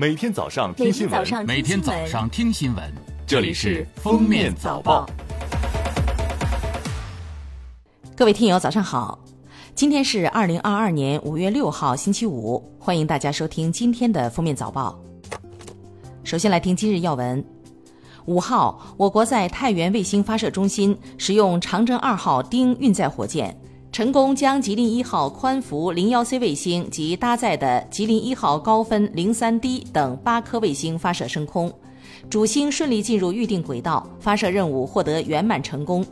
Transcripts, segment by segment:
每天早上听新闻，每天早上听新闻，这里是《封面早报》。各位听友，早上好！今天是二零二二年五月六号，星期五，欢迎大家收听今天的《封面早报》。首先来听今日要闻：五号，我国在太原卫星发射中心使用长征二号丁运载火箭。成功将吉林一号宽幅零幺 C 卫星及搭载的吉林一号高分零三 D 等八颗卫星发射升空，主星顺利进入预定轨道，发射任务获得圆满成功。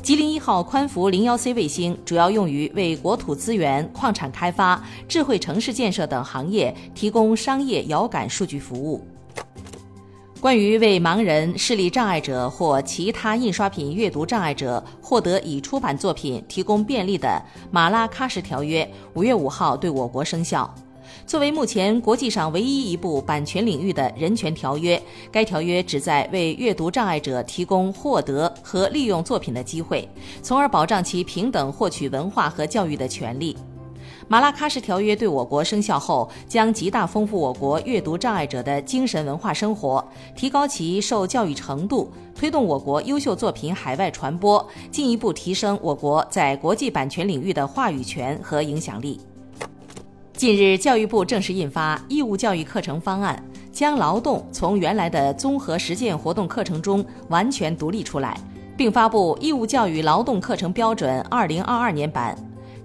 吉林一号宽幅零幺 C 卫星主要用于为国土资源、矿产开发、智慧城市建设等行业提供商业遥感数据服务。关于为盲人、视力障碍者或其他印刷品阅读障碍者获得已出版作品提供便利的《马拉喀什条约》，五月五号对我国生效。作为目前国际上唯一一部版权领域的人权条约，该条约旨在为阅读障碍者提供获得和利用作品的机会，从而保障其平等获取文化和教育的权利。马拉喀什条约对我国生效后，将极大丰富我国阅读障碍者的精神文化生活，提高其受教育程度，推动我国优秀作品海外传播，进一步提升我国在国际版权领域的话语权和影响力。近日，教育部正式印发义务教育课程方案，将劳动从原来的综合实践活动课程中完全独立出来，并发布《义务教育劳动课程标准（二零二二年版）》。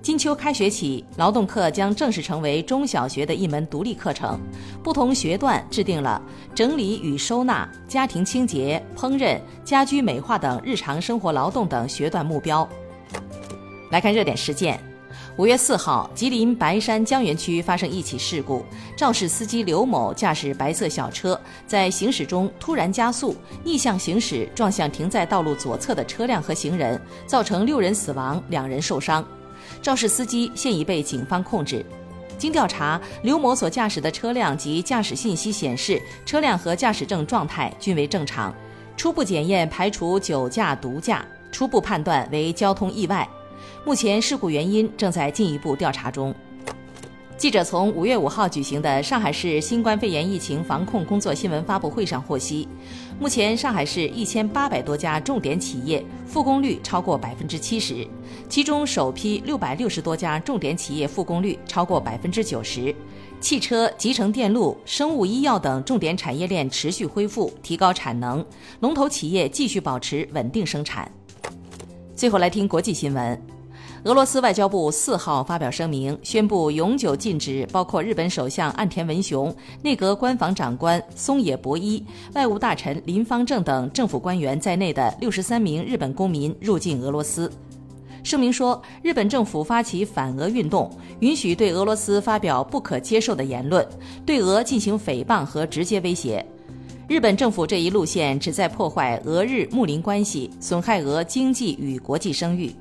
金秋开学起，劳动课将正式成为中小学的一门独立课程。不同学段制定了整理与收纳、家庭清洁、烹饪、家居美化等日常生活劳动等学段目标。来看热点事件：五月四号，吉林白山江源区发生一起事故，肇事司机刘某驾驶白色小车在行驶中突然加速，逆向行驶，撞向停在道路左侧的车辆和行人，造成六人死亡，两人受伤。肇事司机现已被警方控制。经调查，刘某所驾驶的车辆及驾驶信息显示，车辆和驾驶证状态均为正常。初步检验排除酒驾、毒驾，初步判断为交通意外。目前事故原因正在进一步调查中。记者从五月五号举行的上海市新冠肺炎疫情防控工作新闻发布会上获悉，目前上海市一千八百多家重点企业复工率超过百分之七十，其中首批六百六十多家重点企业复工率超过百分之九十。汽车、集成电路、生物医药等重点产业链持续恢复，提高产能，龙头企业继续保持稳定生产。最后来听国际新闻。俄罗斯外交部四号发表声明，宣布永久禁止包括日本首相岸田文雄、内阁官房长官松野博一、外务大臣林方正等政府官员在内的六十三名日本公民入境俄罗斯。声明说，日本政府发起反俄运动，允许对俄罗斯发表不可接受的言论，对俄进行诽谤和直接威胁。日本政府这一路线旨在破坏俄日睦邻关系，损害俄经济与国际声誉。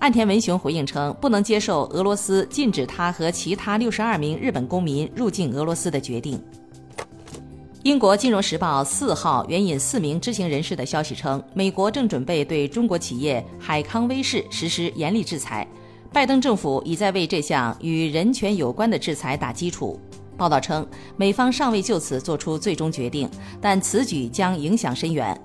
岸田文雄回应称，不能接受俄罗斯禁止他和其他六十二名日本公民入境俄罗斯的决定。英国《金融时报》四号援引四名知情人士的消息称，美国正准备对中国企业海康威视实施严厉制裁，拜登政府已在为这项与人权有关的制裁打基础。报道称，美方尚未就此作出最终决定，但此举将影响深远。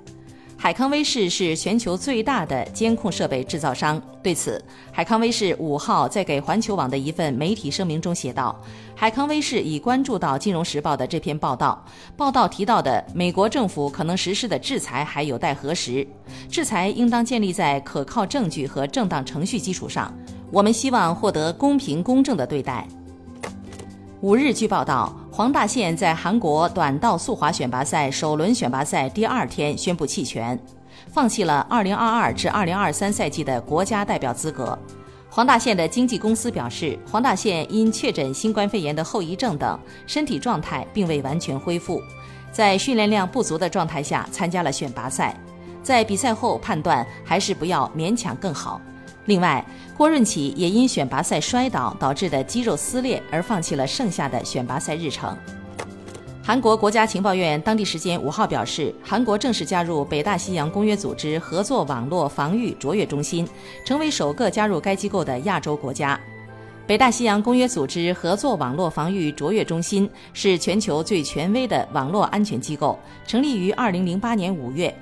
海康威视是全球最大的监控设备制造商。对此，海康威视五号在给环球网的一份媒体声明中写道：“海康威视已关注到《金融时报》的这篇报道，报道提到的美国政府可能实施的制裁还有待核实。制裁应当建立在可靠证据和正当程序基础上。我们希望获得公平公正的对待。”五日，据报道，黄大宪在韩国短道速滑选拔赛首轮选拔赛第二天宣布弃权，放弃了2022至2023赛季的国家代表资格。黄大宪的经纪公司表示，黄大宪因确诊新冠肺炎的后遗症等，身体状态并未完全恢复，在训练量不足的状态下参加了选拔赛，在比赛后判断还是不要勉强更好。另外，郭润起也因选拔赛摔倒导致的肌肉撕裂而放弃了剩下的选拔赛日程。韩国国家情报院当地时间五号表示，韩国正式加入北大西洋公约组织合作网络防御卓越中心，成为首个加入该机构的亚洲国家。北大西洋公约组织合作网络防御卓越中心是全球最权威的网络安全机构，成立于2008年5月。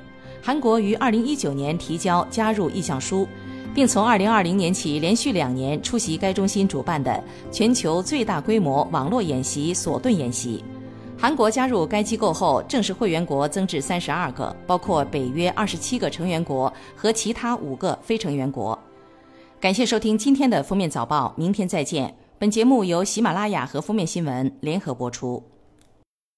韩国于2019年提交加入意向书，并从2020年起连续两年出席该中心主办的全球最大规模网络演习“索盾”演习。韩国加入该机构后，正式会员国增至三十二个，包括北约二十七个成员国和其他五个非成员国。感谢收听今天的封面早报，明天再见。本节目由喜马拉雅和封面新闻联合播出。